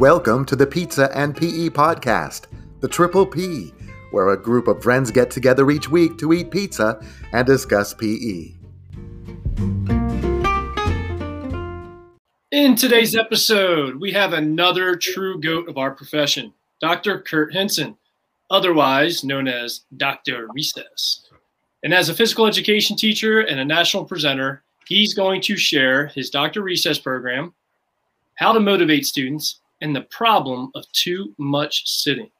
Welcome to the Pizza and PE podcast, the Triple P, where a group of friends get together each week to eat pizza and discuss PE. In today's episode, we have another true goat of our profession, Dr. Kurt Hinson, otherwise known as Dr. Recess. And as a physical education teacher and a national presenter, he's going to share his Dr. Recess program, how to motivate students, and the problem of too much sitting.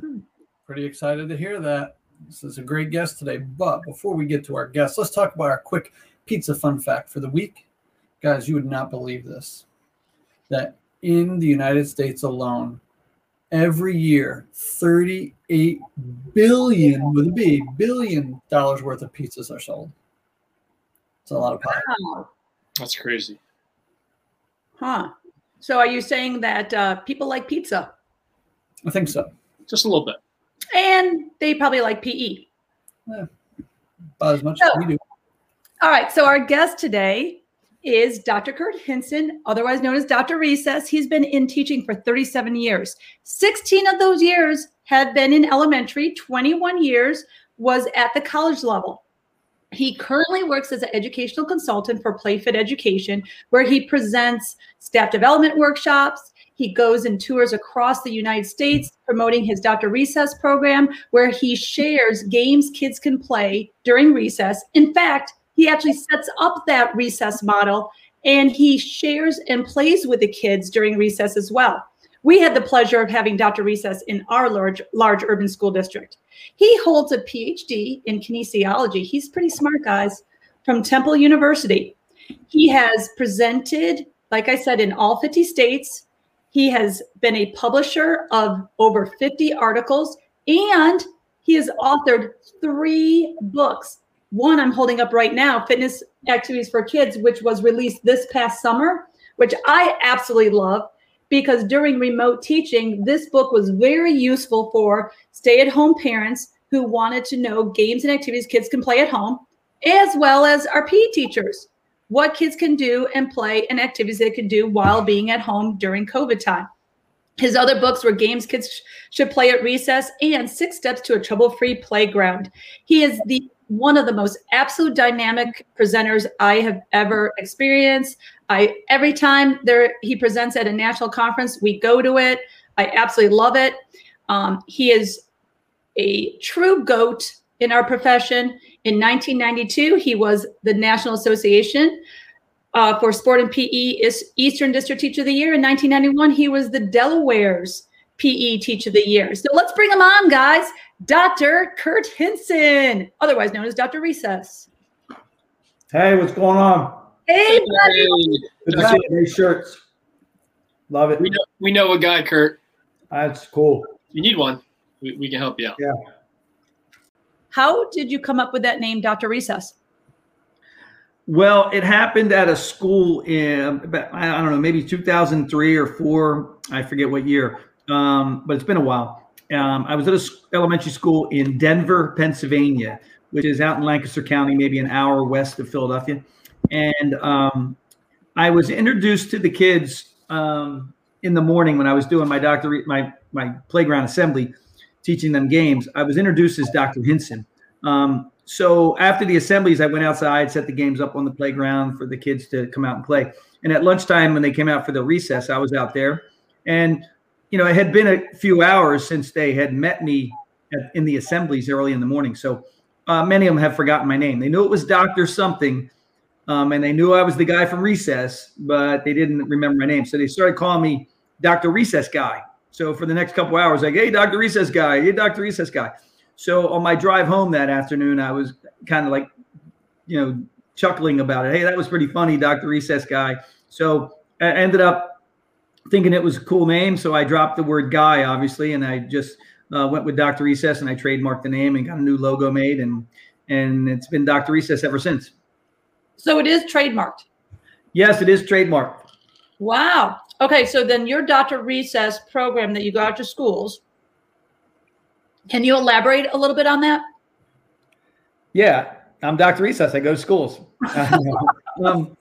Hmm. Pretty excited to hear that. This is a great guest today. But before we get to our guest, let's talk about our quick pizza fun fact for the week. Guys, you would not believe this that in the United States alone, every year, 38 billion with a B, billion dollars worth of pizzas are sold. It's a lot of pie. Wow. That's crazy. Huh. So are you saying that uh, people like pizza I think so. Just a little bit. and they probably like? PE? About as much So- as we do. All right. So our guest today is Dr. Kurt Hinson, otherwise known as Dr. Recess. He's been in teaching for 37 years. 16 of those years had been in elementary, 21 years was at the college level. He currently works as an educational consultant for Playfit Education, where he presents staff development workshops. He goes and tours across the United States promoting his Dr. Recess program, where he shares games kids can play during recess. In fact, he actually sets up that recess model and he shares and plays with the kids during recess as well. We had the pleasure of having Dr. Recess in our large, large urban school district. He holds a PhD in kinesiology. He's pretty smart, guys, from Temple University. He has presented, like I said, in all 50 states. He has been a publisher of over 50 articles and he has authored three books. One I'm holding up right now, Fitness Activities for Kids, which was released this past summer, which I absolutely love because during remote teaching, this book was very useful for stay at home parents who wanted to know games and activities kids can play at home, as well as our PE teachers, what kids can do and play and activities they can do while being at home during COVID time. His other books were Games Kids Should Play at Recess and Six Steps to a Trouble Free Playground. He is the one of the most absolute dynamic presenters I have ever experienced. I every time there he presents at a national conference, we go to it. I absolutely love it. Um, he is a true goat in our profession. In 1992, he was the National Association uh, for Sport and PE Eastern District Teacher of the Year. In 1991, he was the Delaware's PE Teacher of the Year. So let's bring him on, guys. Dr. Kurt Hinson, otherwise known as Dr. Recess. Hey, what's going on? Hey, buddy. Good to see shirts. Love it. We know, we know a guy, Kurt. That's cool. You need one. We, we can help you out. Yeah. How did you come up with that name, Dr. Recess? Well, it happened at a school in I don't know, maybe 2003 or four. I forget what year, um, but it's been a while. Um, I was at a s- elementary school in Denver, Pennsylvania, which is out in Lancaster County, maybe an hour west of Philadelphia. And um, I was introduced to the kids um, in the morning when I was doing my doctor my my playground assembly, teaching them games. I was introduced as Dr. Hinson. Um, so after the assemblies, I went outside, set the games up on the playground for the kids to come out and play. And at lunchtime, when they came out for the recess, I was out there, and you know it had been a few hours since they had met me at, in the assemblies early in the morning. So uh, many of them have forgotten my name. They knew it was Doctor something, um, and they knew I was the guy from recess, but they didn't remember my name. So they started calling me Doctor Recess Guy. So for the next couple hours, like, hey, Doctor Recess Guy, hey, Doctor Recess Guy. So on my drive home that afternoon, I was kind of like, you know, chuckling about it. Hey, that was pretty funny, Dr. Recess guy. So I ended up thinking it was a cool name. So I dropped the word guy, obviously, and I just uh, went with Dr. Recess and I trademarked the name and got a new logo made. And, and it's been Dr. Recess ever since. So it is trademarked. Yes, it is trademarked. Wow. Okay, so then your Dr. Recess program that you go out to schools, can you elaborate a little bit on that? Yeah, I'm Dr. Recess. I go to schools. um,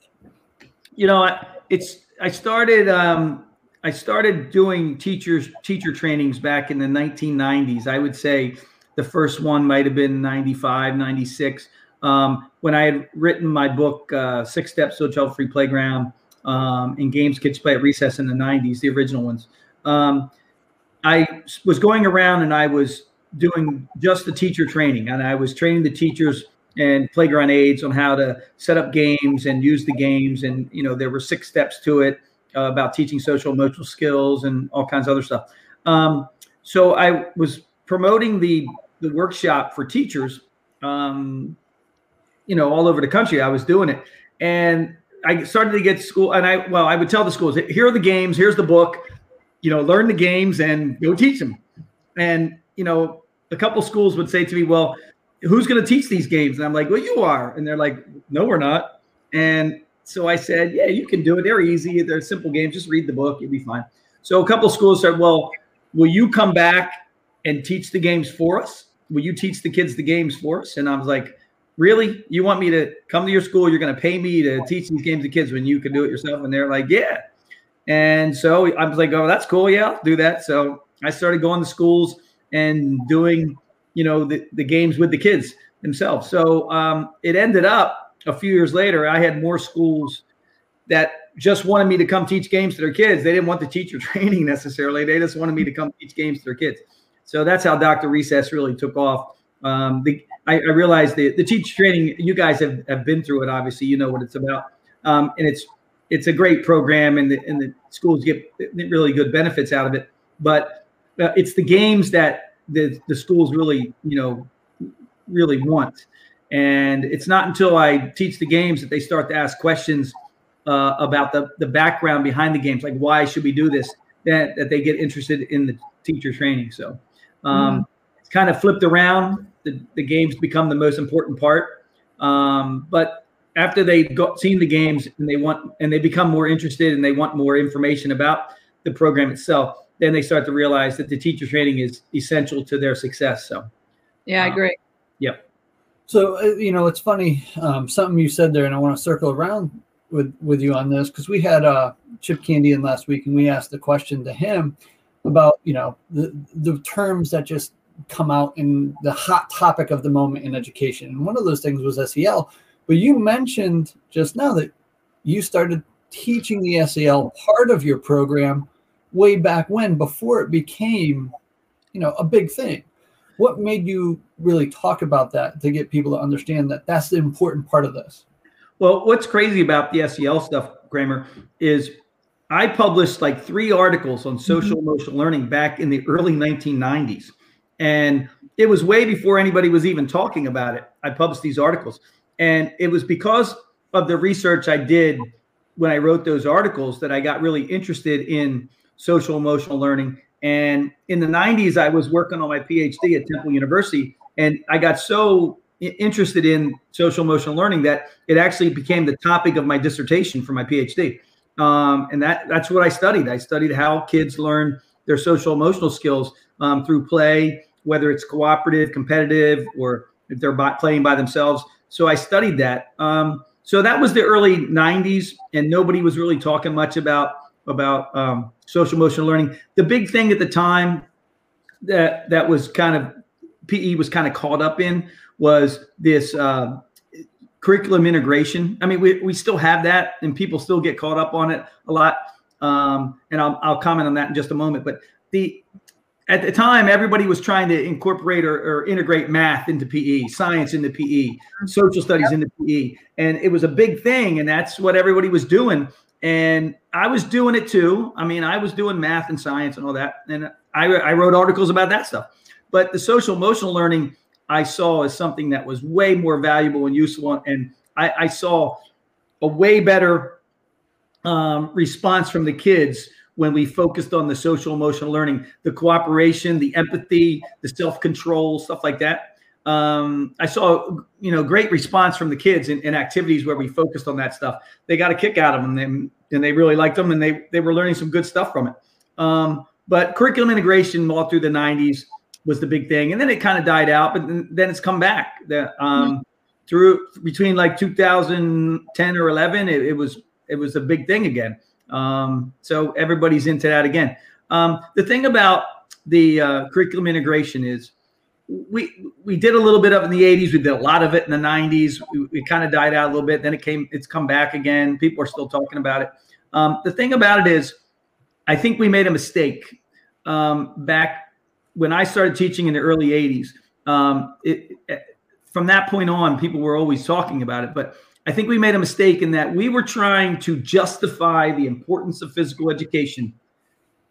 you know, I- it's I started. Um, I started doing teachers teacher trainings back in the 1990s. I would say the first one might have been 95, 96. Um, when I had written my book, uh, Six Steps to a Child Free Playground, um, and Games Kids Play at Recess in the 90s, the original ones. Um, I was going around and I was doing just the teacher training, and I was training the teachers and playground aides on how to set up games and use the games. And you know, there were six steps to it uh, about teaching social emotional skills and all kinds of other stuff. Um, so I was promoting the the workshop for teachers, um, you know, all over the country. I was doing it, and I started to get school, and I well, I would tell the schools, here are the games, here's the book, you know, learn the games and go teach them. And you know, a couple schools would say to me, well, who's going to teach these games? And I'm like, well, you are. And they're like, no, we're not. And so I said, yeah, you can do it. They're easy. They're simple games. Just read the book. You'll be fine. So a couple schools said, well, will you come back and teach the games for us? Will you teach the kids the games for us? And I was like, really? You want me to come to your school? You're going to pay me to teach these games to kids when you can do it yourself? And they're like, yeah. And so I was like, oh, that's cool. Yeah, I'll do that. So I started going to schools and doing, you know, the, the games with the kids themselves. So um, it ended up a few years later, I had more schools that just wanted me to come teach games to their kids. They didn't want the teacher training necessarily. They just wanted me to come teach games to their kids. So that's how Dr. Recess really took off. Um, the, I, I realized the, the teacher training, you guys have, have been through it. Obviously, you know what it's about. Um, and it's, it's a great program and the, and the schools get really good benefits out of it. But uh, it's the games that the, the schools really, you know, really want. And it's not until I teach the games that they start to ask questions uh, about the, the background behind the games, like why should we do this, that, that they get interested in the teacher training. So um, mm. it's kind of flipped around. The, the games become the most important part. Um, but after they've got, seen the games and they want and they become more interested and they want more information about the program itself, then they start to realize that the teacher training is essential to their success. So, yeah, I uh, agree. Yep. So uh, you know, it's funny um, something you said there, and I want to circle around with with you on this because we had uh, Chip Candy in last week, and we asked the question to him about you know the the terms that just come out in the hot topic of the moment in education, and one of those things was SEL. But you mentioned just now that you started teaching the SEL part of your program way back when, before it became, you know, a big thing what made you really talk about that to get people to understand that that's the important part of this? Well, what's crazy about the SEL stuff, Kramer, is I published like three articles on social mm-hmm. emotional learning back in the early 1990s. And it was way before anybody was even talking about it. I published these articles. And it was because of the research I did when I wrote those articles that I got really interested in social emotional learning and in the 90s, I was working on my PhD at Temple University, and I got so interested in social emotional learning that it actually became the topic of my dissertation for my PhD. Um, and that that's what I studied. I studied how kids learn their social emotional skills um, through play, whether it's cooperative, competitive, or if they're by, playing by themselves. So I studied that. Um, so that was the early 90s, and nobody was really talking much about about um, social emotional learning. The big thing at the time that that was kind of PE was kind of caught up in was this uh, curriculum integration. I mean, we, we still have that, and people still get caught up on it a lot. Um, and I'll, I'll comment on that in just a moment. But the at the time, everybody was trying to incorporate or, or integrate math into PE, science into PE, social studies yep. into PE, and it was a big thing, and that's what everybody was doing. And I was doing it too. I mean, I was doing math and science and all that. And I, I wrote articles about that stuff. But the social emotional learning I saw as something that was way more valuable and useful. And I, I saw a way better um, response from the kids when we focused on the social emotional learning, the cooperation, the empathy, the self control, stuff like that um, I saw you know great response from the kids in, in, activities where we focused on that stuff. They got a kick out of them, and they, and they really liked them, and they they were learning some good stuff from it. Um, but curriculum integration all through the '90s was the big thing, and then it kind of died out, but then, then it's come back. The, um, mm-hmm. through between like 2010 or 11, it, it was it was a big thing again. Um, so everybody's into that again. Um, the thing about the uh, curriculum integration is we we did a little bit of it in the 80s we did a lot of it in the 90s we, we kind of died out a little bit then it came it's come back again people are still talking about it um, the thing about it is i think we made a mistake um, back when i started teaching in the early 80s um, it, from that point on people were always talking about it but i think we made a mistake in that we were trying to justify the importance of physical education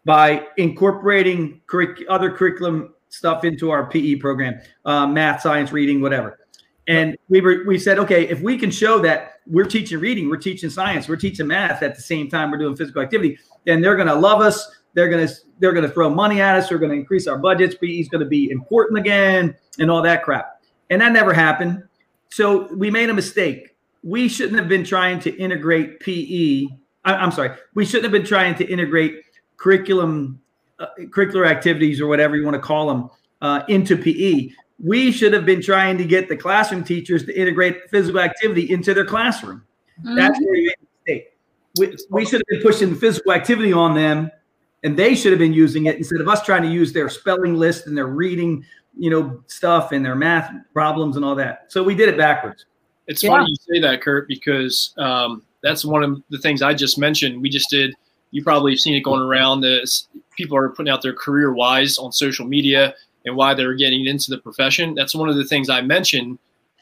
by incorporating curric- other curriculum stuff into our PE program, uh, math, science, reading, whatever. And we were we said, okay, if we can show that we're teaching reading, we're teaching science, we're teaching math at the same time we're doing physical activity, then they're going to love us. They're going to they're to throw money at us. They're going to increase our budgets. PE is going to be important again, and all that crap. And that never happened. So we made a mistake. We shouldn't have been trying to integrate PE. I, I'm sorry. We shouldn't have been trying to integrate curriculum uh, curricular activities or whatever you want to call them uh, into PE. We should have been trying to get the classroom teachers to integrate physical activity into their classroom. Mm-hmm. That's where we made a mistake. We, we should have been pushing physical activity on them, and they should have been using it instead of us trying to use their spelling list and their reading, you know, stuff and their math problems and all that. So we did it backwards. It's yeah. funny you say that, Kurt, because um, that's one of the things I just mentioned. We just did you probably have seen it going around. This people are putting out their career wise on social media and why they're getting into the profession. That's one of the things I mentioned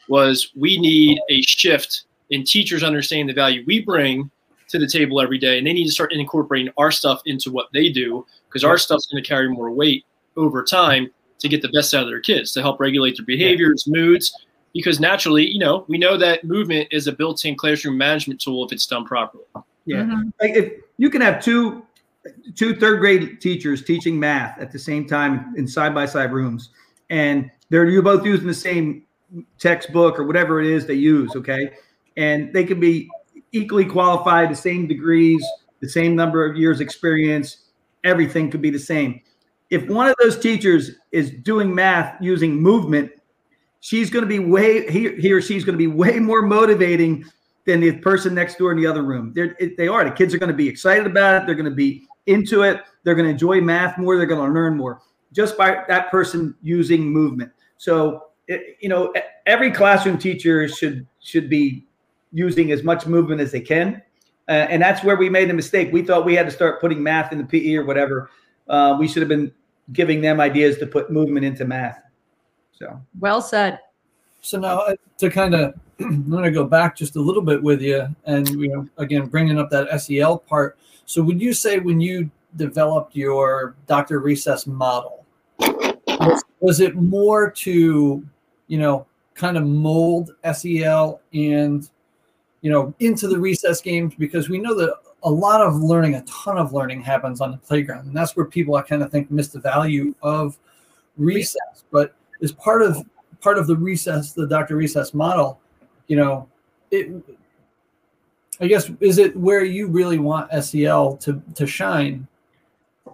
was we need a shift in teachers understanding the value we bring to the table every day, and they need to start incorporating our stuff into what they do because our stuff's going to carry more weight over time to get the best out of their kids to help regulate their behaviors, moods. Because naturally, you know, we know that movement is a built-in classroom management tool if it's done properly. Yeah, mm-hmm. like if you can have two two third grade teachers teaching math at the same time in side by side rooms, and they're you both using the same textbook or whatever it is they use. Okay, and they can be equally qualified, the same degrees, the same number of years experience. Everything could be the same. If one of those teachers is doing math using movement, she's going to be way he, he or she's going to be way more motivating than the person next door in the other room. They're, they are. The kids are going to be excited about it. They're going to be into it. They're going to enjoy math more. They're going to learn more just by that person using movement. So, you know, every classroom teacher should should be using as much movement as they can. Uh, and that's where we made a mistake. We thought we had to start putting math in the PE or whatever. Uh, we should have been giving them ideas to put movement into math. So well said. So now uh, to kind of I'm going to go back just a little bit with you, and you know, again, bringing up that SEL part. So, would you say when you developed your Dr. Recess model, was, was it more to, you know, kind of mold SEL and, you know, into the recess games? Because we know that a lot of learning, a ton of learning happens on the playground, and that's where people I kind of think miss the value of recess. But as part of part of the recess, the Dr. Recess model, you know, it. I guess is it where you really want SEL to to shine?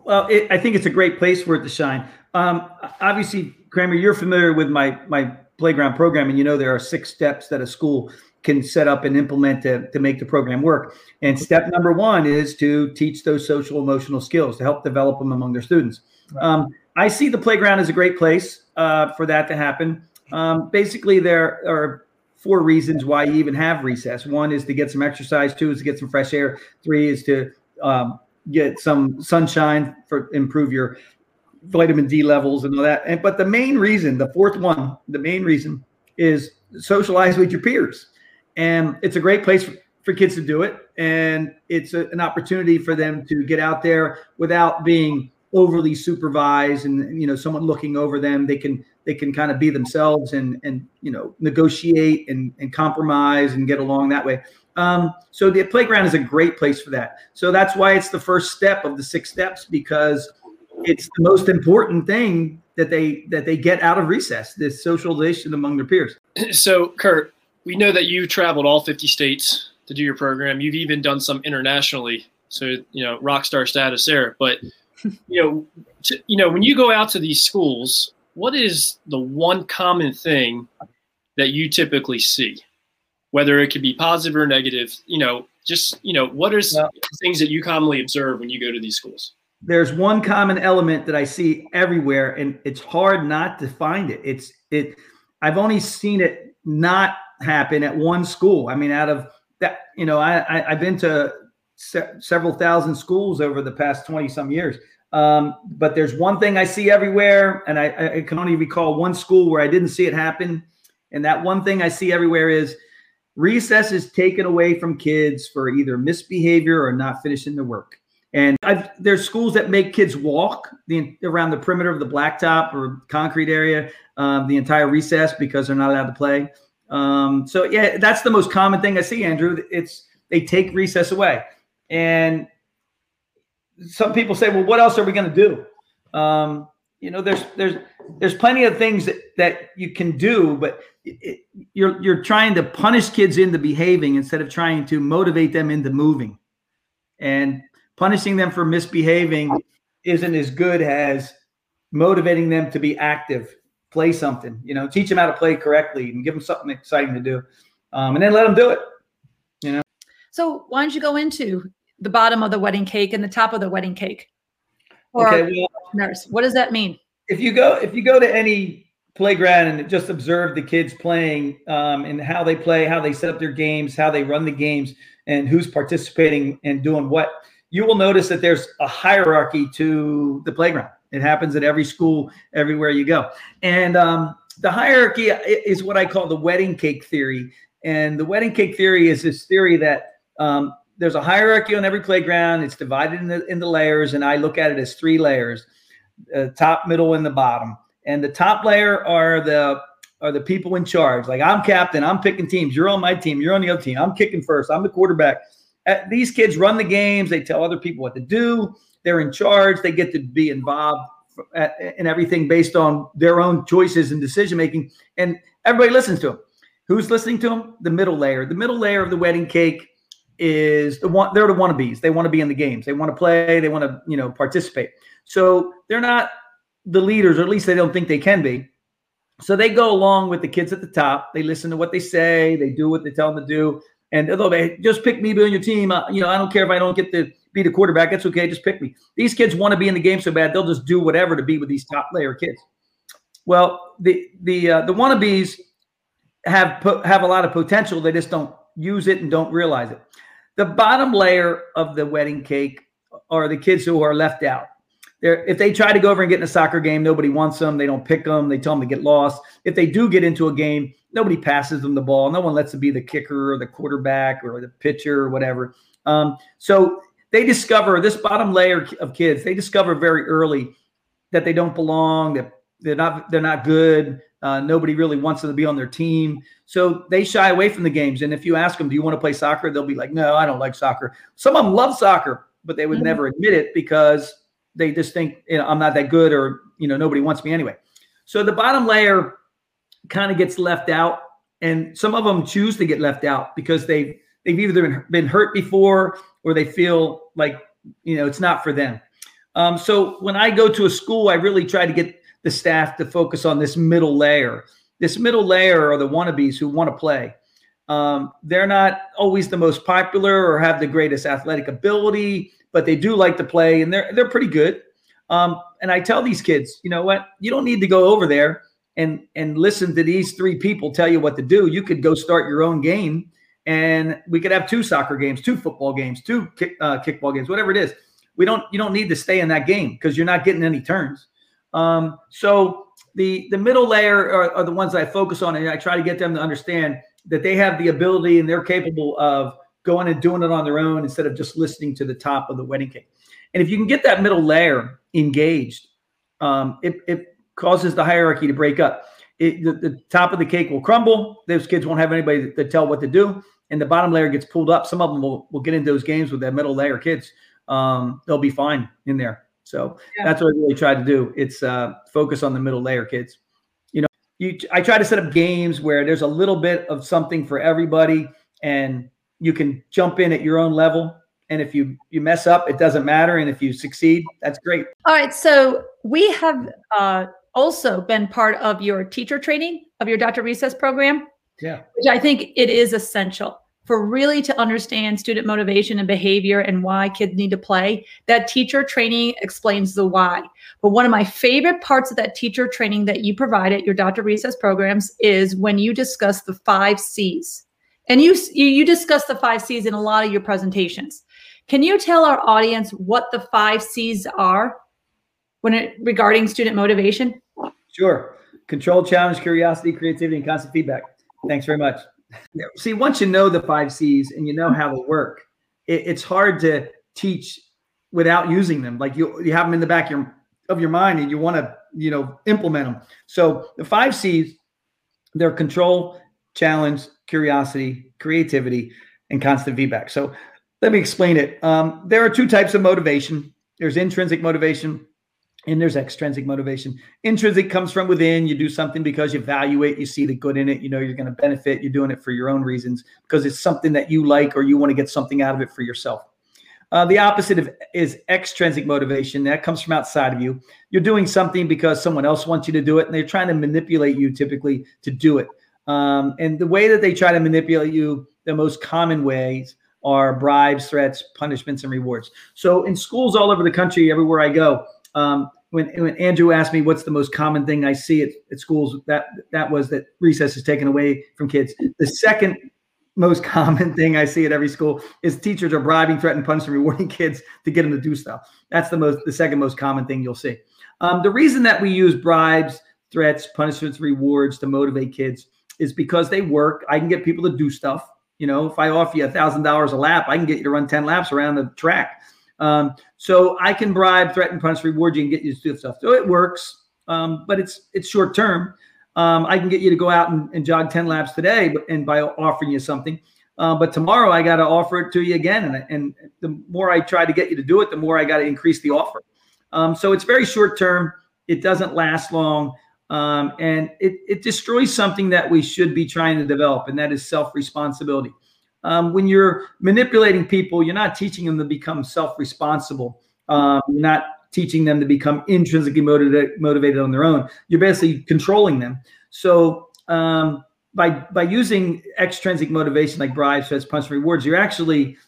Well, it, I think it's a great place for it to shine. Um, obviously, Kramer, you're familiar with my my playground program, and you know there are six steps that a school can set up and implement to, to make the program work. And step number one is to teach those social emotional skills to help develop them among their students. Um, I see the playground as a great place uh, for that to happen. Um, basically, there are four reasons why you even have recess. One is to get some exercise. Two is to get some fresh air. Three is to um, get some sunshine for improve your vitamin D levels and all that. And but the main reason, the fourth one, the main reason is socialize with your peers, and it's a great place for, kids to do it, and it's a, an opportunity for them to get out there without being overly supervised and you know someone looking over them. They can they can kind of be themselves and and you know negotiate and, and compromise and get along that way. Um, so the playground is a great place for that. So that's why it's the first step of the six steps because it's the most important thing that they that they get out of recess this socialization among their peers. So kurt we know that you traveled all 50 states to do your program you've even done some internationally so you know rock star status there but you know, to, you know, when you go out to these schools, what is the one common thing that you typically see? Whether it could be positive or negative, you know, just you know, what are well, things that you commonly observe when you go to these schools? There's one common element that I see everywhere, and it's hard not to find it. It's it. I've only seen it not happen at one school. I mean, out of that, you know, I, I have been to se- several thousand schools over the past twenty some years. Um, but there's one thing I see everywhere, and I, I can only recall one school where I didn't see it happen. And that one thing I see everywhere is recess is taken away from kids for either misbehavior or not finishing the work. And I've, there's schools that make kids walk the, around the perimeter of the blacktop or concrete area um, the entire recess because they're not allowed to play. Um, so yeah, that's the most common thing I see, Andrew. It's they take recess away, and some people say, well, what else are we going to do? Um, you know, there's there's there's plenty of things that, that you can do, but it, you're you're trying to punish kids into behaving instead of trying to motivate them into moving. And punishing them for misbehaving isn't as good as motivating them to be active, play something. You know, teach them how to play correctly and give them something exciting to do, um, and then let them do it. You know. So why don't you go into the bottom of the wedding cake and the top of the wedding cake? Or okay, well, nurse, what does that mean? If you go if you go to any playground and just observe the kids playing um, and how they play, how they set up their games, how they run the games, and who's participating and doing what, you will notice that there's a hierarchy to the playground. It happens at every school, everywhere you go. And um, the hierarchy is what I call the wedding cake theory. And the wedding cake theory is this theory that um, there's a hierarchy on every playground. It's divided into, into layers, and I look at it as three layers: uh, top, middle, and the bottom. And the top layer are the are the people in charge. Like I'm captain, I'm picking teams. You're on my team. You're on the other team. I'm kicking first. I'm the quarterback. Uh, these kids run the games. They tell other people what to do. They're in charge. They get to be involved in everything based on their own choices and decision making. And everybody listens to them. Who's listening to them? The middle layer. The middle layer of the wedding cake is the one they're the wannabes. They want to be in the games. They want to play. They want to you know participate. So they're not the leaders, or at least they don't think they can be. So they go along with the kids at the top. They listen to what they say. They do what they tell them to do. And although they just pick me, be on your team, uh, you know, I don't care if I don't get to be the quarterback. That's okay. Just pick me. These kids want to be in the game so bad they'll just do whatever to be with these top layer kids. Well, the the uh, the wannabes have have a lot of potential. They just don't use it and don't realize it. The bottom layer of the wedding cake are the kids who are left out. They're, if they try to go over and get in a soccer game, nobody wants them. They don't pick them. They tell them to get lost. If they do get into a game, nobody passes them the ball. No one lets them be the kicker or the quarterback or the pitcher or whatever. Um, so they discover this bottom layer of kids. They discover very early that they don't belong. That they're not. They're not good. Uh, nobody really wants them to be on their team. So they shy away from the games. And if you ask them, do you want to play soccer? They'll be like, no, I don't like soccer. Some of them love soccer, but they would mm-hmm. never admit it because they just think, you know, I'm not that good or, you know, nobody wants me anyway. So the bottom layer kind of gets left out. And some of them choose to get left out because they've, they've either been, been hurt before or they feel like, you know, it's not for them. Um, so when I go to a school, I really try to get the staff to focus on this middle layer. This middle layer are the wannabes who want to play. Um, they're not always the most popular or have the greatest athletic ability, but they do like to play and they're they're pretty good. Um, and I tell these kids, you know what? You don't need to go over there and and listen to these three people tell you what to do. You could go start your own game, and we could have two soccer games, two football games, two kick, uh, kickball games, whatever it is. We don't you don't need to stay in that game because you're not getting any turns. Um, so the the middle layer are, are, the ones I focus on, and I try to get them to understand that they have the ability and they're capable of going and doing it on their own instead of just listening to the top of the wedding cake. And if you can get that middle layer engaged, um, it, it causes the hierarchy to break up. It, the, the, top of the cake will crumble. Those kids won't have anybody to, to, tell what to do. And the bottom layer gets pulled up. Some of them will, will get into those games with that middle layer kids. Um, they'll be fine in there. So yeah. that's what I really try to do. It's uh, focus on the middle layer kids. You know, you I try to set up games where there's a little bit of something for everybody, and you can jump in at your own level. And if you you mess up, it doesn't matter. And if you succeed, that's great. All right. So we have uh, also been part of your teacher training of your Dr. Recess program. Yeah. Which I think it is essential for really to understand student motivation and behavior and why kids need to play, that teacher training explains the why. But one of my favorite parts of that teacher training that you provide at your Dr. Recess programs is when you discuss the five C's. And you, you discuss the five C's in a lot of your presentations. Can you tell our audience what the five C's are when it regarding student motivation? Sure. Control, challenge, curiosity, creativity, and constant feedback. Thanks very much. See, once you know the five C's and you know how they work, it, it's hard to teach without using them. Like you, you have them in the back of your, of your mind and you want to, you know, implement them. So the five C's, they're control, challenge, curiosity, creativity, and constant feedback. So let me explain it. Um, there are two types of motivation. There's intrinsic motivation and there's extrinsic motivation. Intrinsic comes from within. You do something because you value it, you see the good in it, you know you're going to benefit, you're doing it for your own reasons because it's something that you like or you want to get something out of it for yourself. Uh, the opposite of is extrinsic motivation. That comes from outside of you. You're doing something because someone else wants you to do it, and they're trying to manipulate you typically to do it. Um, and the way that they try to manipulate you, the most common ways are bribes, threats, punishments, and rewards. So in schools all over the country, everywhere I go, um, when, when Andrew asked me what's the most common thing I see at, at schools, that that was that recess is taken away from kids. The second most common thing I see at every school is teachers are bribing, threatening, punishing, rewarding kids to get them to do stuff. That's the most the second most common thing you'll see. Um, the reason that we use bribes, threats, punishments, rewards to motivate kids is because they work. I can get people to do stuff. You know, if I offer you a thousand dollars a lap, I can get you to run 10 laps around the track. Um, so I can bribe, threaten, punish, reward you, and get you to do stuff. So it works, um, but it's it's short term. Um, I can get you to go out and, and, jog 10 laps today, and by offering you something. Uh, but tomorrow I got to offer it to you again, and, and the more I try to get you to do it, the more I got to increase the offer. Um, so it's very short term. It doesn't last long, um, and it it destroys something that we should be trying to develop, and that is self responsibility. Um, when you're manipulating people, you're not teaching them to become self-responsible. Um, you're not teaching them to become intrinsically motivated, motivated on their own. You're basically controlling them. So um, by by using extrinsic motivation like bribes, threats, punch, rewards, you're actually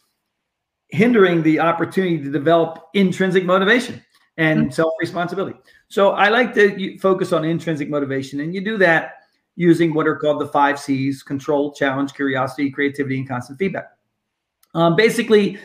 hindering the opportunity to develop intrinsic motivation and mm-hmm. self-responsibility. So I like to focus on intrinsic motivation, and you do that using what are called the five C's control, challenge, curiosity, creativity, and constant feedback. Um, basically,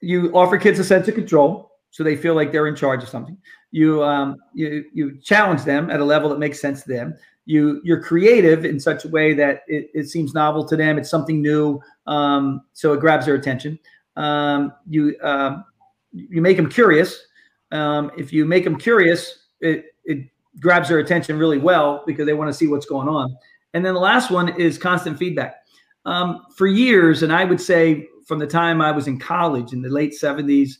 you offer kids a sense of control so they feel like they're in charge of something. You, um, you, you challenge them at a level that makes sense to them. You, you're creative in such a way that it, it seems novel to them. It's something new, um, so it grabs their attention. Um, you, uh, you make them curious. Um, if you make them curious, it, it grabs their attention really well because they want to see what's going on. And then the last one is constant feedback. Um, for years, and I would say from the time I was in college in the late 70s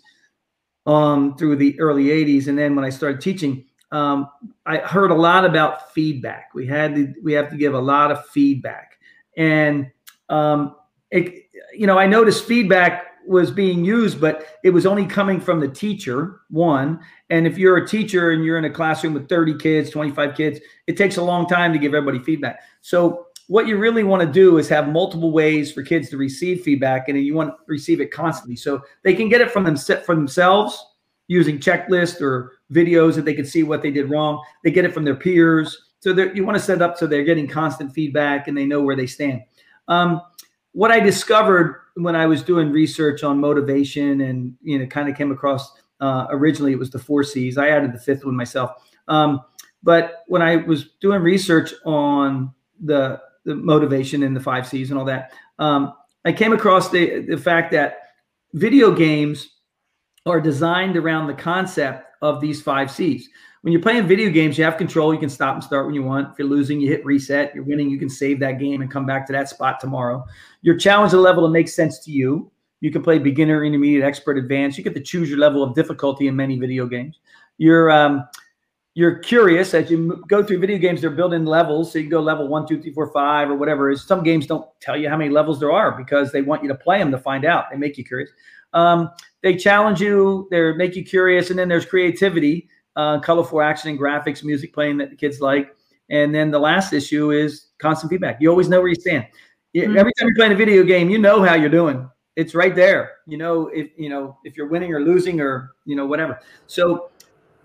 um, through the early 80s, and then when I started teaching, um, I heard a lot about feedback. We had to, we have to give a lot of feedback, and um, it, you know, I noticed feedback was being used, but it was only coming from the teacher, one. And if you're a teacher and you're in a classroom with 30 kids, 25 kids, it takes a long time to give everybody feedback. So what you really want to do is have multiple ways for kids to receive feedback and you want to receive it constantly. So they can get it from them for themselves using checklists or videos that they can see what they did wrong. They get it from their peers. So you want to set up so they're getting constant feedback and they know where they stand. Um, what I discovered when I was doing research on motivation and you know kind of came across uh, originally it was the four C's. I added the fifth one myself. Um, but when I was doing research on the the motivation and the five C's and all that, um, I came across the the fact that video games are designed around the concept of these five C's. When you're playing video games, you have control. You can stop and start when you want. If you're losing, you hit reset. You're winning, you can save that game and come back to that spot tomorrow. You're challenged a level that makes sense to you. You can play beginner, intermediate, expert, advanced. You get to choose your level of difficulty in many video games. You're um, you're curious as you go through video games. They're building levels, so you can go level one, two, three, four, five, or whatever. Is some games don't tell you how many levels there are because they want you to play them to find out. They make you curious. Um, they challenge you. They make you curious, and then there's creativity uh, colorful action and graphics, music playing that the kids like. And then the last issue is constant feedback. You always know where you stand. Mm-hmm. Every time you're playing a video game, you know how you're doing. It's right there. You know if you know if you're winning or losing or you know whatever. So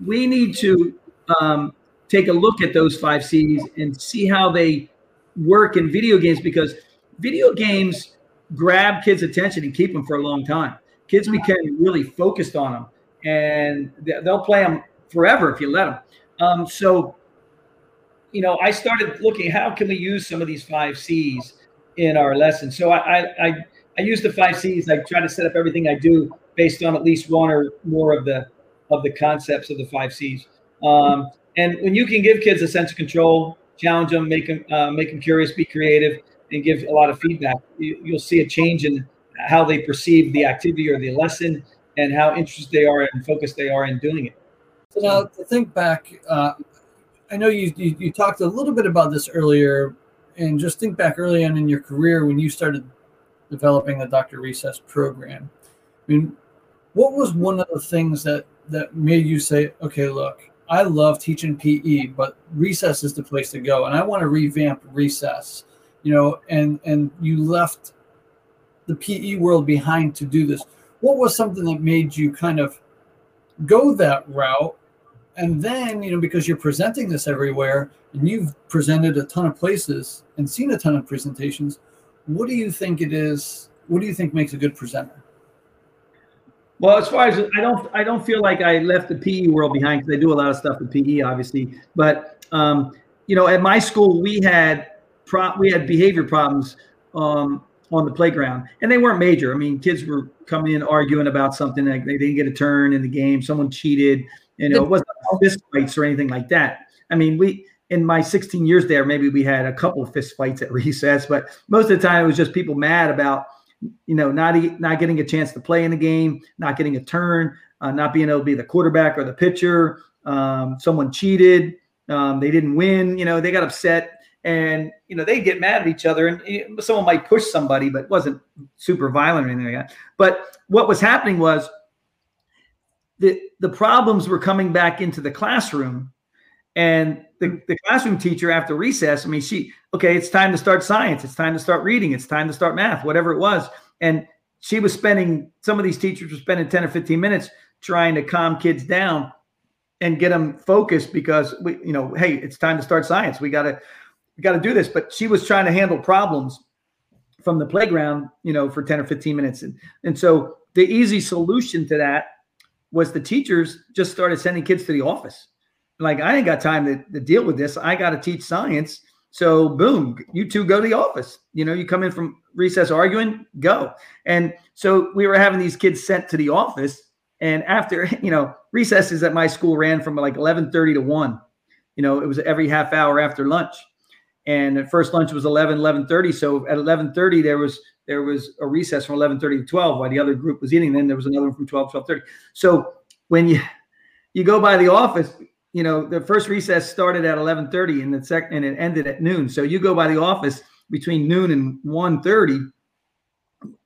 we need to um, take a look at those five C's and see how they work in video games because video games grab kids' attention and keep them for a long time. Kids mm-hmm. become really focused on them, and they'll play them forever if you let them. Um, so, you know, I started looking how can we use some of these five C's in our lesson. So I I, I, use the five C's. I try to set up everything I do based on at least one or more of the of the concepts of the five C's. Um, and when you can give kids a sense of control, challenge them, make them uh, make them curious, be creative, and give a lot of feedback, you, you'll see a change in how they perceive the activity or the lesson, and how interested they are and focused they are in doing it. Now to think back, uh, I know you, you, you talked a little bit about this earlier, and just think back early on in your career when you started developing the Dr. Recess program. I mean, what was one of the things that that made you say, okay, look, I love teaching PE, but recess is the place to go, and I want to revamp recess. You know, and and you left the PE world behind to do this. What was something that made you kind of go that route? And then, you know, because you're presenting this everywhere and you've presented a ton of places and seen a ton of presentations, what do you think it is? What do you think makes a good presenter? Well, as far as I don't, I don't feel like I left the PE world behind because I do a lot of stuff with PE, obviously. But um, you know, at my school, we had pro- we had behavior problems um, on the playground, and they weren't major. I mean, kids were coming in arguing about something like they didn't get a turn in the game, someone cheated. You know, it wasn't fist fights or anything like that. I mean, we in my 16 years there, maybe we had a couple of fist fights at recess, but most of the time it was just people mad about you know, not not getting a chance to play in the game, not getting a turn, uh, not being able to be the quarterback or the pitcher. Um, someone cheated, um, they didn't win. You know, they got upset, and you know they get mad at each other, and someone might push somebody, but wasn't super violent or anything like that. But what was happening was the the problems were coming back into the classroom, and the, hmm. the classroom teacher after recess, I mean, she, okay, it's time to start science. It's time to start reading. It's time to start math, whatever it was. And she was spending, some of these teachers were spending 10 or 15 minutes trying to calm kids down and get them focused because we, you know, hey, it's time to start science. We got to, we got to do this. But she was trying to handle problems from the playground, you know, for 10 or 15 minutes. And, and so the easy solution to that was the teachers just started sending kids to the office like I ain't got time to, to deal with this. I got to teach science. So boom, you two go to the office. You know, you come in from recess arguing, go. And so we were having these kids sent to the office. And after, you know, recesses at my school ran from like 1130 to one, you know, it was every half hour after lunch. And at first lunch was 11, 1130. So at 1130, there was, there was a recess from 1130 to 12 while the other group was eating. Then there was another one from 12, 1230. So when you, you go by the office, you know, the first recess started at 11:30 and the second and it ended at noon. So you go by the office between noon and 1:30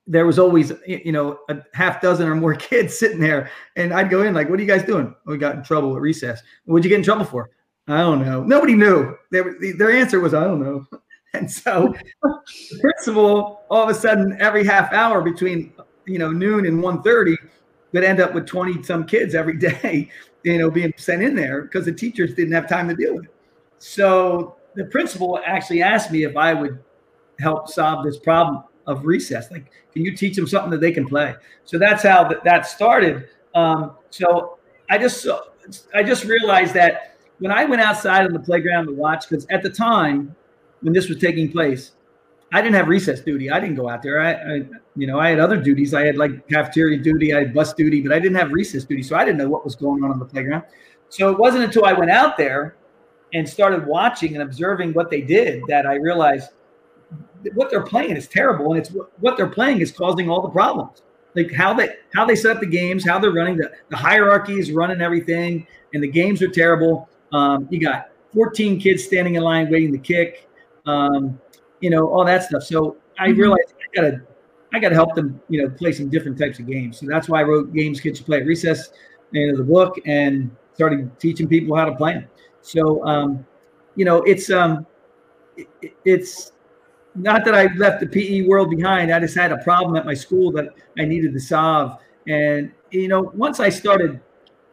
there was always you know a half dozen or more kids sitting there and i'd go in like what are you guys doing we got in trouble at recess what'd you get in trouble for i don't know nobody knew their, their answer was i don't know and so the principal all of a sudden every half hour between you know noon and 1.30 would end up with 20 some kids every day you know, being sent in there because the teachers didn't have time to deal with it. So the principal actually asked me if I would help solve this problem of recess. Like, can you teach them something that they can play? So that's how that, that started. Um, so I just I just realized that when I went outside on the playground to watch, because at the time when this was taking place, I didn't have recess duty. I didn't go out there. I, I, you know, I had other duties. I had like cafeteria duty, I had bus duty, but I didn't have recess duty. So I didn't know what was going on on the playground. So it wasn't until I went out there and started watching and observing what they did that I realized what they're playing is terrible, and it's what they're playing is causing all the problems. Like how they how they set up the games, how they're running the the hierarchy is running everything, and the games are terrible. Um, you got 14 kids standing in line waiting to kick. Um, you know, all that stuff. So I mm-hmm. realized I gotta I gotta help them, you know, play some different types of games. So that's why I wrote games kids play at recess into the book and started teaching people how to play them. So um, you know, it's um it, it's not that I left the PE world behind. I just had a problem at my school that I needed to solve. And you know, once I started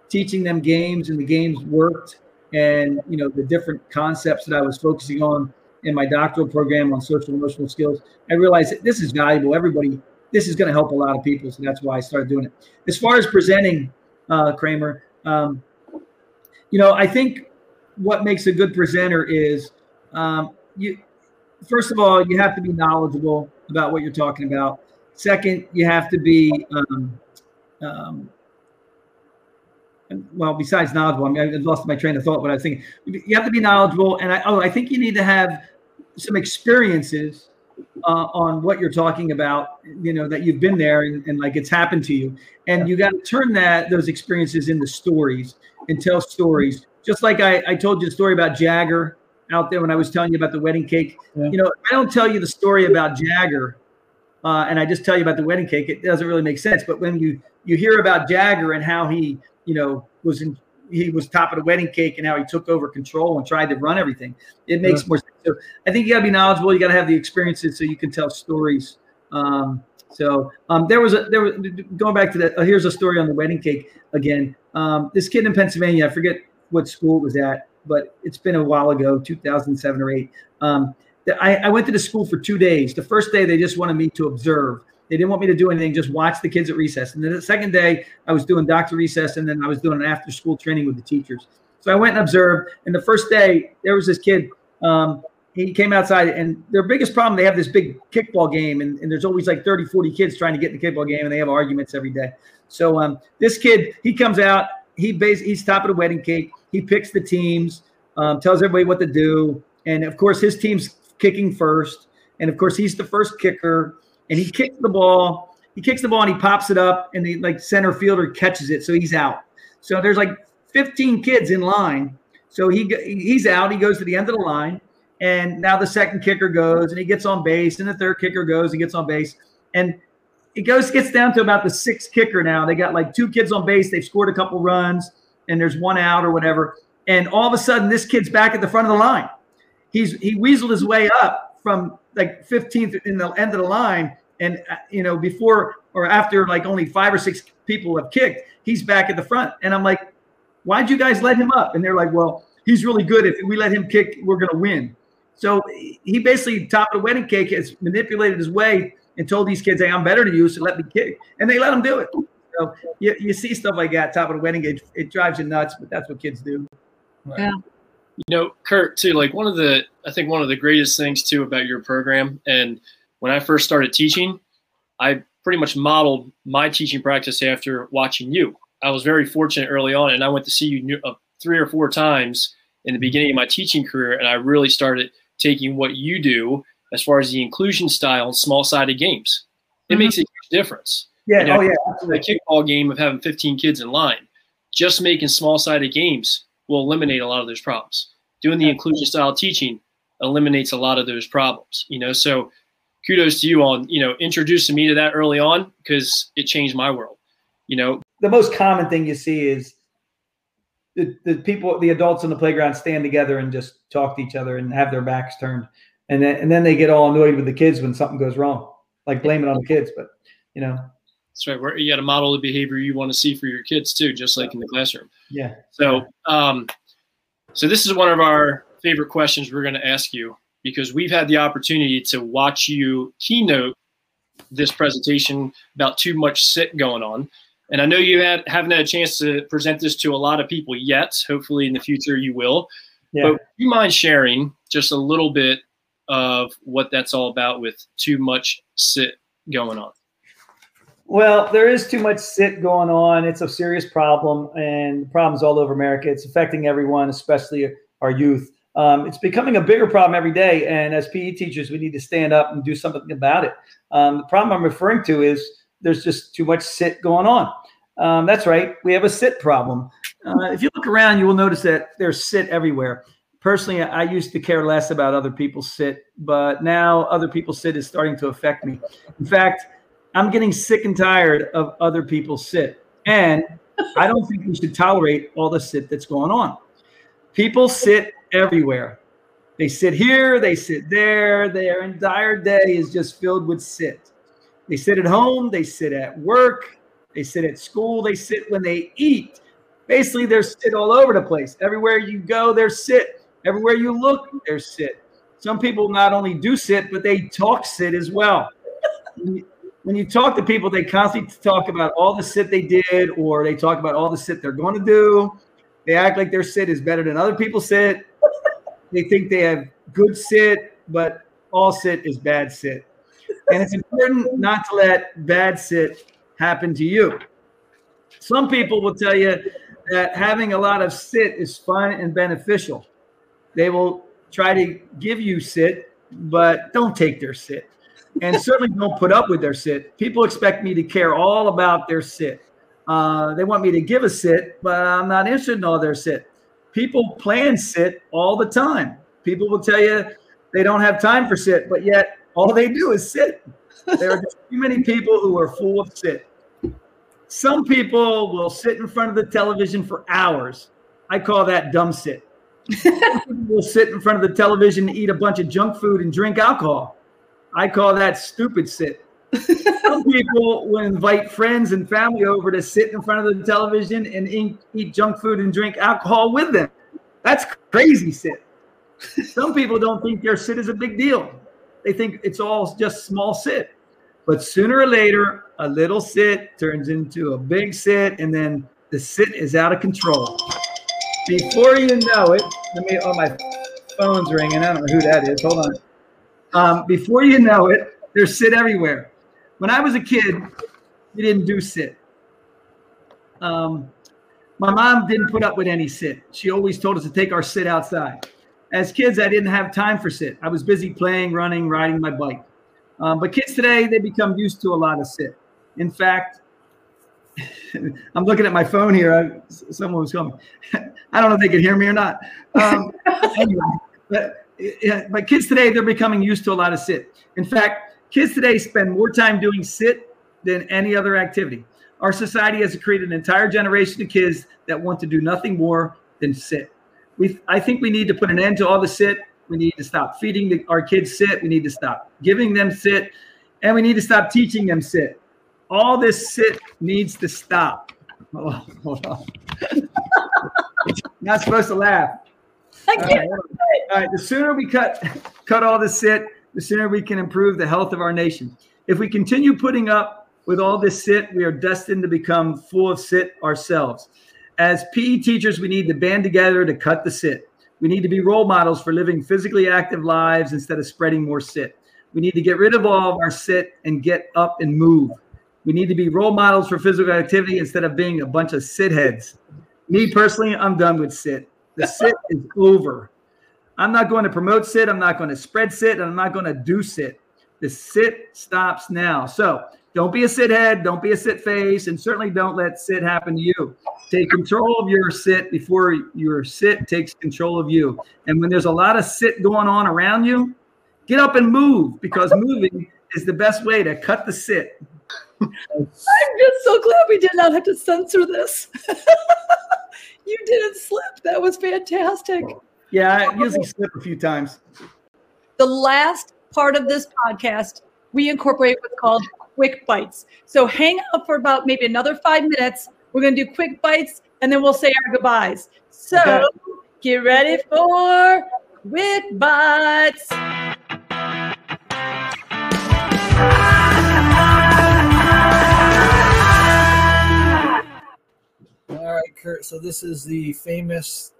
teaching them games and the games worked, and you know the different concepts that I was focusing on in my doctoral program on social emotional skills, I realized that this is valuable. Everybody, this is going to help a lot of people, so that's why I started doing it. As far as presenting, uh, Kramer, um, you know, I think what makes a good presenter is um, you first of all, you have to be knowledgeable about what you're talking about. Second, you have to be, um, um, well, besides knowledgeable, I mean, I lost my train of thought. What I was thinking, you have to be knowledgeable, and I, oh, I think you need to have some experiences uh, on what you're talking about. You know that you've been there and, and like it's happened to you, and you got to turn that those experiences into stories and tell stories. Just like I, I told you the story about Jagger out there when I was telling you about the wedding cake. Yeah. You know, I don't tell you the story about Jagger, uh, and I just tell you about the wedding cake. It doesn't really make sense. But when you you hear about Jagger and how he, you know, was in he was top of the wedding cake and how he took over control and tried to run everything, it makes yeah. more sense. So I think you got to be knowledgeable. You got to have the experiences so you can tell stories. Um, so um, there was a there was going back to that. Uh, here's a story on the wedding cake again. Um, this kid in Pennsylvania, I forget what school it was at but it's been a while ago, 2007 or eight. Um, I, I, went to the school for two days. The first day, they just wanted me to observe. They didn't want me to do anything, just watch the kids at recess. And then the second day, I was doing doctor recess, and then I was doing an after school training with the teachers. So I went and observed. And the first day, there was this kid. Um, he came outside, and their biggest problem, they have this big kickball game, and, and, there's always like 30, 40 kids trying to get in the kickball game, and they have arguments every day. So um, this kid, he comes out, he base, he's top of the wedding cake. He picks the teams, um, tells everybody what to do, and of course his team's kicking first, and of course he's the first kicker, and he kicks the ball. He kicks the ball and he pops it up, and the like center fielder catches it, so he's out. So there's like 15 kids in line. So he he's out. He goes to the end of the line, and now the second kicker goes, and he gets on base, and the third kicker goes, and gets on base, and it goes gets down to about the sixth kicker now. They got like two kids on base. They've scored a couple runs, and there's one out or whatever. And all of a sudden, this kid's back at the front of the line. He's he weaseled his way up from like 15th in the end of the line, and uh, you know before or after like only five or six people have kicked, he's back at the front. And I'm like, why'd you guys let him up? And they're like, well, he's really good. If we let him kick, we're gonna win. So he basically, top of the wedding cake, has manipulated his way and told these kids, "Hey, I'm better than you, so let me kick," and they let him do it. So you, you see stuff like that, top of the wedding cake, it drives you nuts, but that's what kids do. Right. Yeah. You know, Kurt, too, like one of the, I think one of the greatest things too about your program, and when I first started teaching, I pretty much modeled my teaching practice after watching you. I was very fortunate early on, and I went to see you uh, three or four times in the beginning of my teaching career, and I really started taking what you do as far as the inclusion style and small sided games. It mm-hmm. makes a huge difference. Yeah. You know, oh, yeah. The kickball game of having 15 kids in line, just making small sided games will eliminate a lot of those problems. Doing the inclusion style teaching eliminates a lot of those problems. You know, so kudos to you on you know introducing me to that early on because it changed my world. You know, the most common thing you see is the, the people, the adults in the playground stand together and just talk to each other and have their backs turned, and then and then they get all annoyed with the kids when something goes wrong, like blame it on the kids. But you know, that's right. Where you got to model the behavior you want to see for your kids too, just like in the classroom. Yeah. So, um, so this is one of our favorite questions we're going to ask you because we've had the opportunity to watch you keynote this presentation about too much sit going on. And I know you had, haven't had a chance to present this to a lot of people yet. Hopefully, in the future, you will. Yeah. But would you mind sharing just a little bit of what that's all about with too much sit going on? Well, there is too much sit going on. It's a serious problem, and the problem's all over America. It's affecting everyone, especially our youth. Um, it's becoming a bigger problem every day, and as PE teachers, we need to stand up and do something about it. Um, the problem I'm referring to is there's just too much sit going on. Um, that's right, we have a sit problem. Uh, if you look around, you will notice that there's sit everywhere. Personally, I used to care less about other people's sit, but now other people's sit is starting to affect me. In fact, I'm getting sick and tired of other people's sit. And I don't think we should tolerate all the sit that's going on. People sit everywhere. They sit here, they sit there. Their entire day is just filled with sit. They sit at home, they sit at work, they sit at school, they sit when they eat. Basically, they're sit all over the place. Everywhere you go, they're sit. Everywhere you look, they're sit. Some people not only do sit, but they talk sit as well. When you talk to people, they constantly talk about all the sit they did, or they talk about all the sit they're going to do. They act like their sit is better than other people's sit. They think they have good sit, but all sit is bad sit. And it's important not to let bad sit happen to you. Some people will tell you that having a lot of sit is fun and beneficial. They will try to give you sit, but don't take their sit. And certainly don't put up with their sit. People expect me to care all about their sit. Uh, they want me to give a sit, but I'm not interested in all their sit. People plan sit all the time. People will tell you they don't have time for sit, but yet all they do is sit. There are too many people who are full of sit. Some people will sit in front of the television for hours. I call that dumb sit. People will sit in front of the television, eat a bunch of junk food, and drink alcohol. I call that stupid sit. Some people will invite friends and family over to sit in front of the television and eat, eat junk food and drink alcohol with them. That's crazy sit. Some people don't think their sit is a big deal. They think it's all just small sit. But sooner or later, a little sit turns into a big sit, and then the sit is out of control. Before you know it, let me, oh, my phone's ringing. I don't know who that is. Hold on. Um, before you know it, there's sit everywhere. When I was a kid, we didn't do sit. Um, my mom didn't put up with any sit. She always told us to take our sit outside. As kids, I didn't have time for sit. I was busy playing, running, riding my bike. Um, but kids today, they become used to a lot of sit. In fact, I'm looking at my phone here. I, someone was coming. I don't know if they can hear me or not. Um, anyway, but, but kids today, they're becoming used to a lot of sit. In fact, kids today spend more time doing sit than any other activity. Our society has created an entire generation of kids that want to do nothing more than sit. We, I think we need to put an end to all the sit. We need to stop feeding the, our kids sit. We need to stop giving them sit, and we need to stop teaching them sit. All this sit needs to stop. Oh, hold on. Not supposed to laugh. I can't. All right. All right. The sooner we cut cut all the sit, the sooner we can improve the health of our nation. If we continue putting up with all this sit, we are destined to become full of sit ourselves. As PE teachers, we need to band together to cut the sit. We need to be role models for living physically active lives instead of spreading more sit. We need to get rid of all of our sit and get up and move. We need to be role models for physical activity instead of being a bunch of sit heads. Me personally, I'm done with sit. The sit is over. I'm not going to promote sit. I'm not going to spread sit. And I'm not going to do sit. The sit stops now. So don't be a sit head. Don't be a sit face. And certainly don't let sit happen to you. Take control of your sit before your sit takes control of you. And when there's a lot of sit going on around you, get up and move because moving is the best way to cut the sit. I'm just so glad we did not have to censor this. you didn't slip. That was fantastic. Yeah, I usually slip a few times. The last part of this podcast, we incorporate what's called quick bites. So hang out for about maybe another five minutes. We're going to do quick bites and then we'll say our goodbyes. So Okay. get ready for quick bites. All right, Kurt. So this is the famous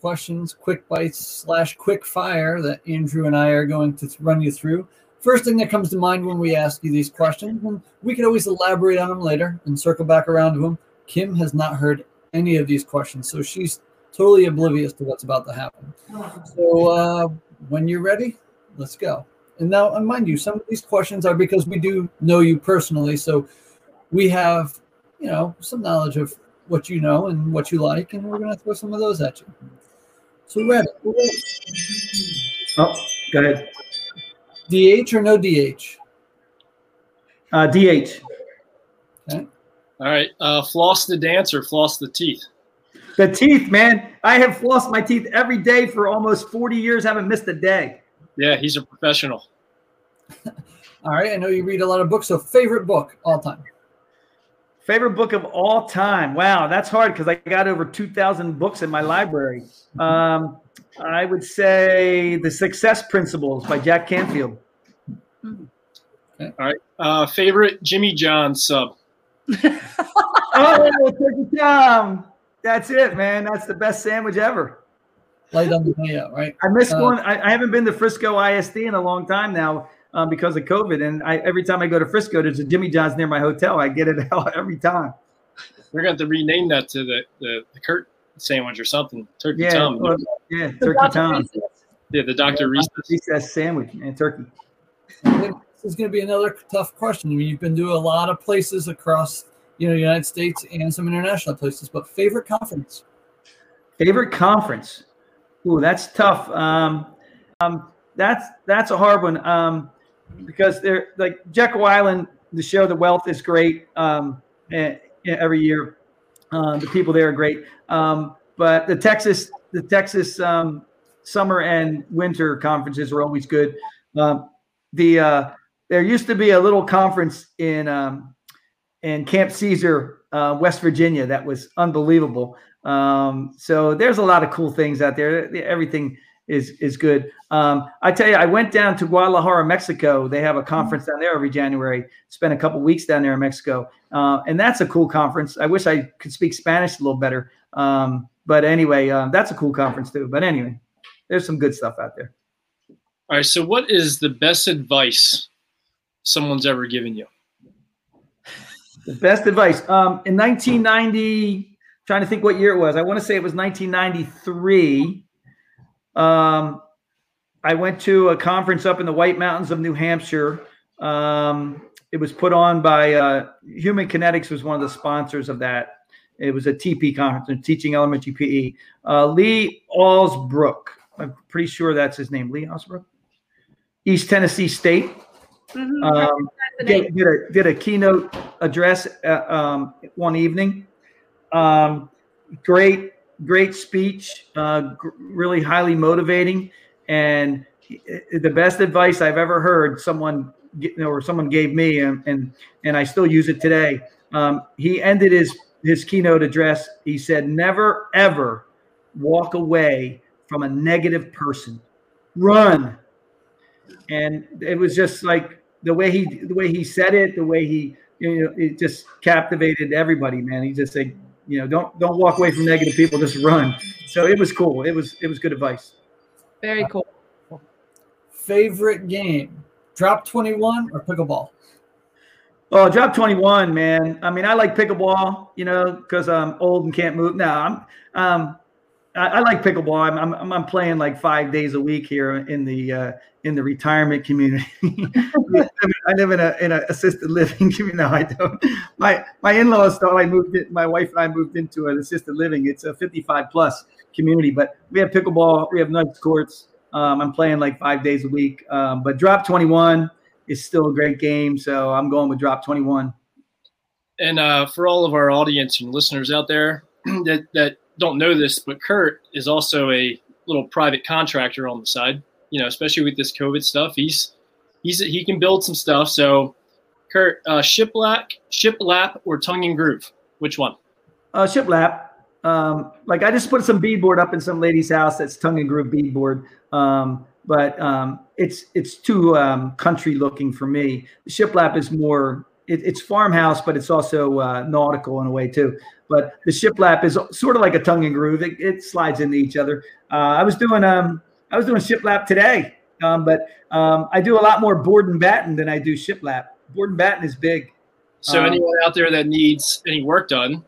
questions, quick bites slash quick fire that Andrew and I are going to run you through. First thing that comes to mind when we ask you these questions, and we can always elaborate on them later and circle back around to them. Kim has not heard any of these questions, so she's totally oblivious to what's about to happen. So uh, when you're ready, let's go. And now, and mind you, some of these questions are because we do know you personally, so we have, you know, some knowledge of what you know and what you like, and we're gonna throw some of those at you. So ready? Oh, go ahead. DH or no DH? Uh, DH. All right. Uh, floss the dance or floss the teeth? The teeth, man. I have flossed my teeth every day for almost 40 years. Haven't missed a day. Yeah, he's a professional. All right. I know you read a lot of books. So, favorite book all time? Favorite book of all time. Wow, that's hard because I got over 2,000 books in my library. Um, I would say The Success Principles by Jack Canfield. All right. Uh, favorite Jimmy John sub. oh, Turkey Tom. That's it, man. That's the best sandwich ever. Light on the way out, right? I missed Uh, one. I, I haven't been to Frisco ISD in a long time now um, because of COVID. And I, every time I go to Frisco, there's a Jimmy John's near my hotel. I get it out every time. We're going to have to rename that to the, the, the Kurt sandwich or something. Turkey Yeah, Tom. well, yeah, Turkey Tom. yeah, the Dr. Reese. Recess sandwich and turkey. This is going to be another tough question. I mean, you've been to a lot of places across, you know, the United States and some international places. But favorite conference? Favorite conference? Ooh, that's tough. Um, um, that's that's a hard one um, because they're like Jekyll Island. The show, The Wealth, is great um, eh, eh, every year. Uh, the people there are great, um, but the Texas the Texas um, summer and winter conferences are always good. Um, the uh, there used to be a little conference in um, in Camp Caesar, uh, West Virginia, that was unbelievable. Um, so there's a lot of cool things out there. Everything is is good. Um, I tell you, I went down to Guadalajara, Mexico. They have a conference down there every January. Spent a couple weeks down there in Mexico, uh, and that's a cool conference. I wish I could speak Spanish a little better. Um, but anyway, uh, that's a cool conference too. But anyway, there's some good stuff out there. All right. So, what is the best advice someone's ever given you? The best advice. Um, in 1990, trying to think what year it was. I want to say it was 1993. Um, I went to a conference up in the White Mountains of New Hampshire. Um, it was put on by uh, Human Kinetics was one of the sponsors of that. It was a TP conference, teaching elementary PE. Uh, Lee Allsbrook, I'm pretty sure that's his name. Lee Allsbrook, East Tennessee State. Mhm. Um, That's the name. did, did a did a keynote address uh, um, one evening. Um, great, great speech. Uh, really highly motivating, and the best advice I've ever heard someone or someone gave me, and and and I still use it today. Um, he ended his his keynote address. He said, "Never ever walk away from a negative person. Run." And it was just like the way he the way he said it, the way he you know it just captivated everybody, man. He just said, you know, don't don't walk away from negative people, just run. So it was cool. It was it was good advice. Very cool. Favorite game? Drop 21 or pickleball? Oh, drop 21, man. I mean, I like pickleball, you know, because I'm old and can't move. Now, I'm um I, I like pickleball. I'm, I'm I'm playing like five days a week here in the uh, in the retirement community. I live in a in an assisted living community. No, I don't. My my in-laws thought I moved in. My wife and I moved into an assisted living. It's a 55 plus community, but we have pickleball. We have nice courts. Um, I'm playing like five days a week. Um, but drop 21 is still a great game, so I'm going with drop 21. And uh, for all of our audience and listeners out there that, that don't know this, but Kurt is also a little private contractor on the side. You know, especially with this COVID stuff, he's he's he can build some stuff. So, Kurt, uh, shiplap, shiplap, or tongue and groove, which one? Uh, shiplap. Um, like I just put some beadboard up in some lady's house that's tongue and groove beadboard. Um, but um, it's it's too um, country looking for me. Shiplap is more it, it's farmhouse, but it's also uh, nautical in a way too. But the shiplap is sort of like a tongue and groove. It, it slides into each other. Uh, I was doing um I was doing shiplap today, um, but um, I do a lot more board and batten than I do shiplap. Board and batten is big. So, Um, anyone out there that needs any work done,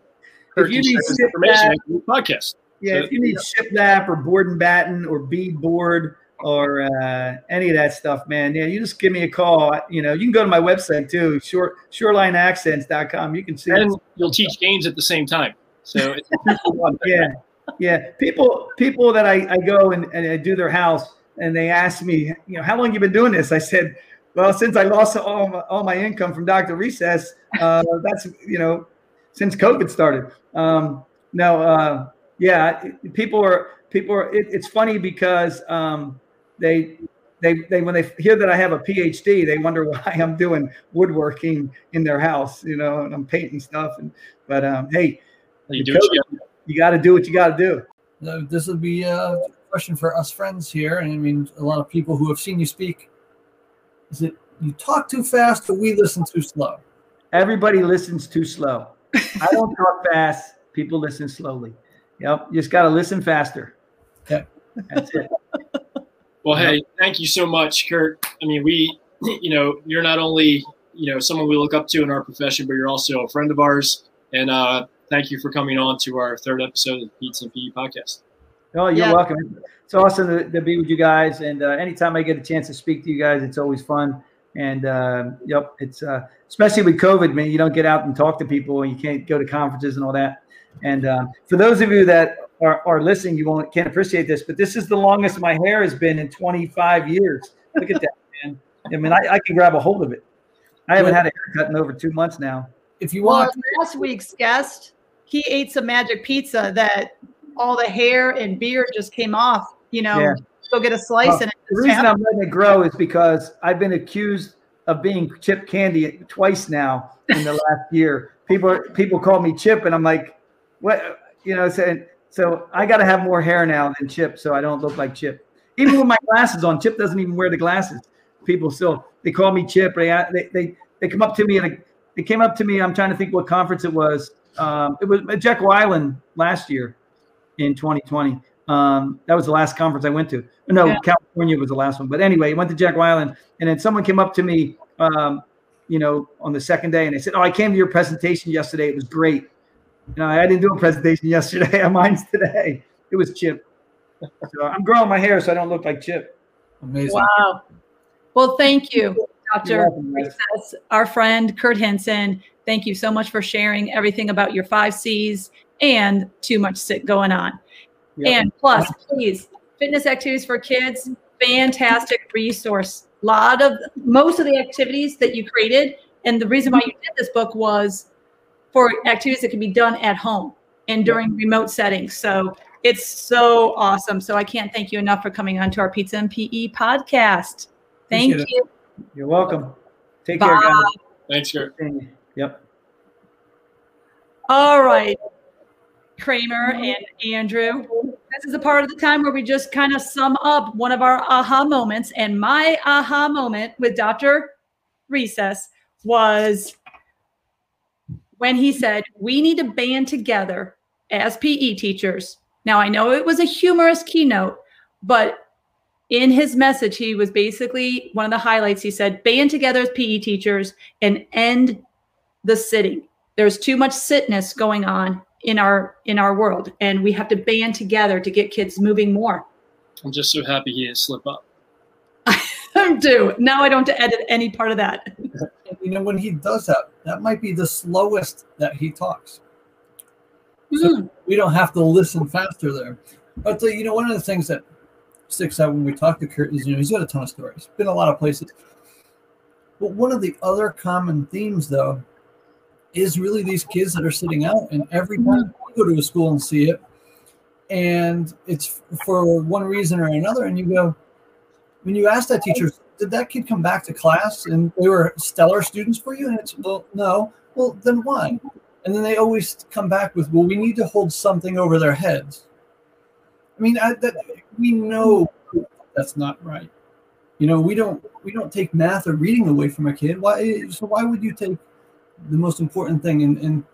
if you need share his shiplap- information on the podcast. Yeah, So- if you need shiplap or board and batten or bead board or uh, any of that stuff, man, yeah, you just give me a call. You know, you can go to my website too, shore, shorelineaccents.com. You can see. And you'll teach games at the same time. So it's a two yeah, yeah. People, people that I, I go and, and I do their house, and they ask me, you know, how long you been doing this? I said, well, since I lost all my, all my income from Dr. Recess, uh, that's you know, since COVID started. Um, no, uh, yeah, people are people are. It, it's funny because um, they they they when they hear that I have a PhD, they wonder why I'm doing woodworking in their house, you know, and I'm painting stuff. And but um, hey, You coach, you you got to do what you got to do. Now, this would be a question for us friends here, and I mean a lot of people who have seen you speak. Is it you talk too fast or we listen too slow? Everybody listens too slow. I don't talk fast. People listen slowly. Yep, you just got to listen faster. Okay. That's it. Well, hey, thank you so much, Kurt. I mean, we, you know, you're not only, you know, someone we look up to in our profession, but you're also a friend of ours. And uh, thank you for coming on to our third episode of the Pizza and PE podcast. Oh, you're Yeah. welcome. It's awesome to, to be with you guys. And uh, anytime I get a chance to speak to you guys, it's always fun. And uh, yep, it's uh, especially with COVID, man, you don't get out and talk to people and you can't go to conferences and all that. And um, for those of you that are, are listening, you won't can't appreciate this, but this is the longest my hair has been in 25 years. Look at that, man. I mean, I, I can grab a hold of it. I haven't had a haircut in over two months now. If you Well, want, last week's guest, he ate some magic pizza that all the hair and beard just came off. You know, Yeah. go get a slice Well, and it The reason happened. I'm letting it grow is because I've been accused of being Chip Candy twice now in the last year. People people call me Chip, and I'm like, what? You know, saying so I got to have more hair now than Chip, so I don't look like Chip. Even with my glasses on, Chip doesn't even wear the glasses. People still they call me Chip. They they they, they come up to me and they came up to me. I'm trying to think what conference it was. Um, it was at Jekyll Island last year in 2020. Um, that was the last conference I went to. No, Yeah. California was the last one. But anyway, I went to Jekyll Island, and then someone came up to me, um, you know, on the second day, and they said, "Oh, I came to your presentation yesterday. It was great." You know, I didn't do a presentation yesterday. Mine's today. It was Chip. So I'm growing my hair so I don't look like Chip. amazing. Wow. Well, thank you, Dr. welcome. Recess, our friend Kurt Hinson. Thank you so much for sharing everything about your five C's and too much sit going on. Yep. And plus, please, fitness activities for kids, fantastic resource. A lot of most of the activities that you created, and the reason why you did this book was for activities that can be done at home and during remote settings. So it's so awesome. So I can't thank you enough for coming on to our Pizza and PE podcast. Thank Appreciate it. you. You're welcome. Take care, guys. Thanks, Kurt. Yep. All right, Kramer and Andrew. This is a part of the time where we just kind of sum up one of our aha moments. And my aha moment with Dr. Recess was when he said, We need to band together as PE teachers. Now, I know it was a humorous keynote, but in his message, he was basically one of the highlights. He said, Band together as PE teachers and end the sitting there's too much sitness going on in our in our world and we have to band together to get kids moving more I'm just so happy he didn't slip up. I do now i don't have to edit any part of that You know, when he does that, that might be the slowest that he talks. So Mm, we don't have to listen faster there. But uh, you know, one of the things that sticks out when we talk to Kurt is you know he's got a ton of stories, been a lot of places. But one of the other common themes, though, is really these kids that are sitting out, and every time we go to a school and see it, and it's for one reason or another, and you go, when you ask that teacher, did that kid come back to class and they were stellar students for you? And it's well, no. Well, then why? And then they always come back with, well, we need to hold something over their heads. I mean, I, that, we know that's not right. You know, we don't we don't take math or reading away from a kid. Why? So why would you take the most important thing and and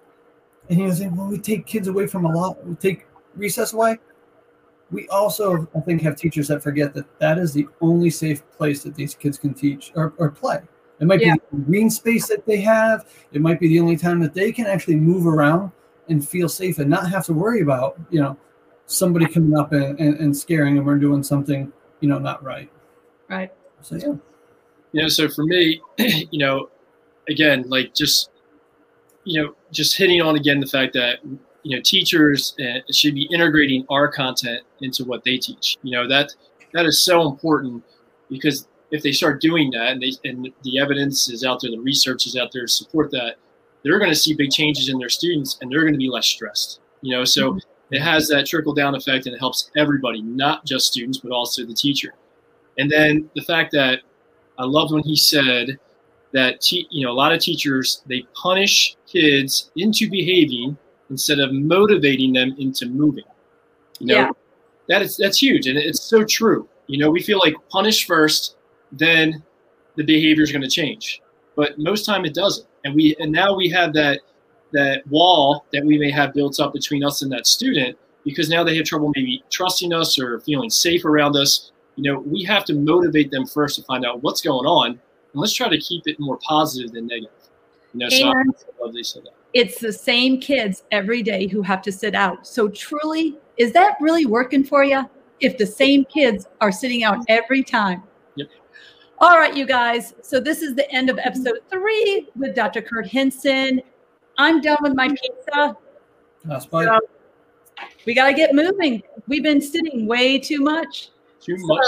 and you know, saying, well, we take kids away from a lot. We take recess away. We also, I think, have teachers that forget that that is the only safe place that these kids can teach or, or play. It might Yeah. be the green space that they have. It might be the only time that they can actually move around and feel safe and not have to worry about, you know, somebody coming up and, and, and scaring them or doing something, you know, not right. right So yeah. you know so for me you know again like just you know just hitting on again the fact that you know teachers uh, should be integrating our content into what they teach. You know that that is so important because if they start doing that and they and the evidence is out there the research is out there to support that they're going to see big changes in their students and they're going to be less stressed you know? So it has that trickle down effect and it helps everybody, not just students, but also the teacher. And then the fact that I loved when he said that te- you know a lot of teachers they punish kids into behaving instead of motivating them into moving. You know, Yeah. that is that's huge and it's so true. You know, we feel like punish first, then the behavior is going to change. But most time it doesn't. And we and now we have that that wall that we may have built up between us and that student because now they have trouble maybe trusting us or feeling safe around us. You know, we have to motivate them first to find out what's going on, and let's try to keep it more positive than negative. You know, so I love they said that. It's the same kids every day who have to sit out. So truly, is that really working for you? If the same kids are sitting out every time. Yep. All right, you guys. So this is the end of episode three with Dr. Kurt Hinson. I'm done with my pizza. That's my So we got to get moving. We've been sitting way too much. Too much.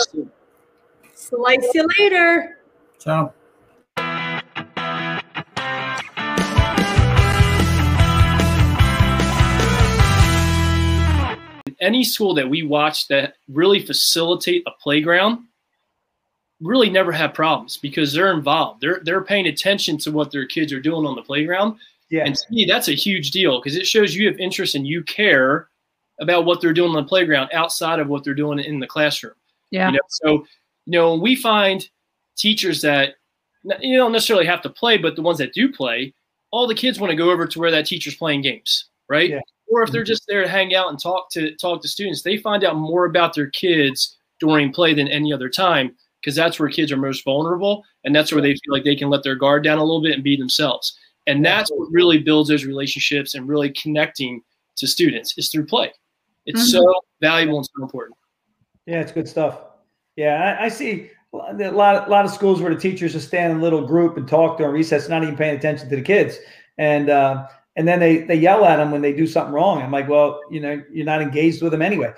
Slice you later. ciao. Any school that we watch that really facilitate a playground really never have problems because they're involved. They're they're paying attention to what their kids are doing on the playground. Yeah. And to me, that's a huge deal because it shows you have interest and you care about what they're doing on the playground outside of what they're doing in the classroom. Yeah. You know, so you know, we find teachers that you don't necessarily have to play, but the ones that do play, all the kids want to go over to where that teacher's playing games, right? Yeah. Or if they're just there to hang out and talk to talk to students, they find out more about their kids during play than any other time because that's where kids are most vulnerable and that's where they feel like they can let their guard down a little bit and be themselves. And that's what really builds those relationships and really connecting to students is through play. It's Mhm. so valuable and so important. Yeah, it's good stuff. Yeah, I, I see a lot, a lot of schools where the teachers just stand in a little group and talk during recess, not even paying attention to the kids, and uh, and then they they yell at them when they do something wrong. I'm like, well, you know, you're not engaged with them anyway.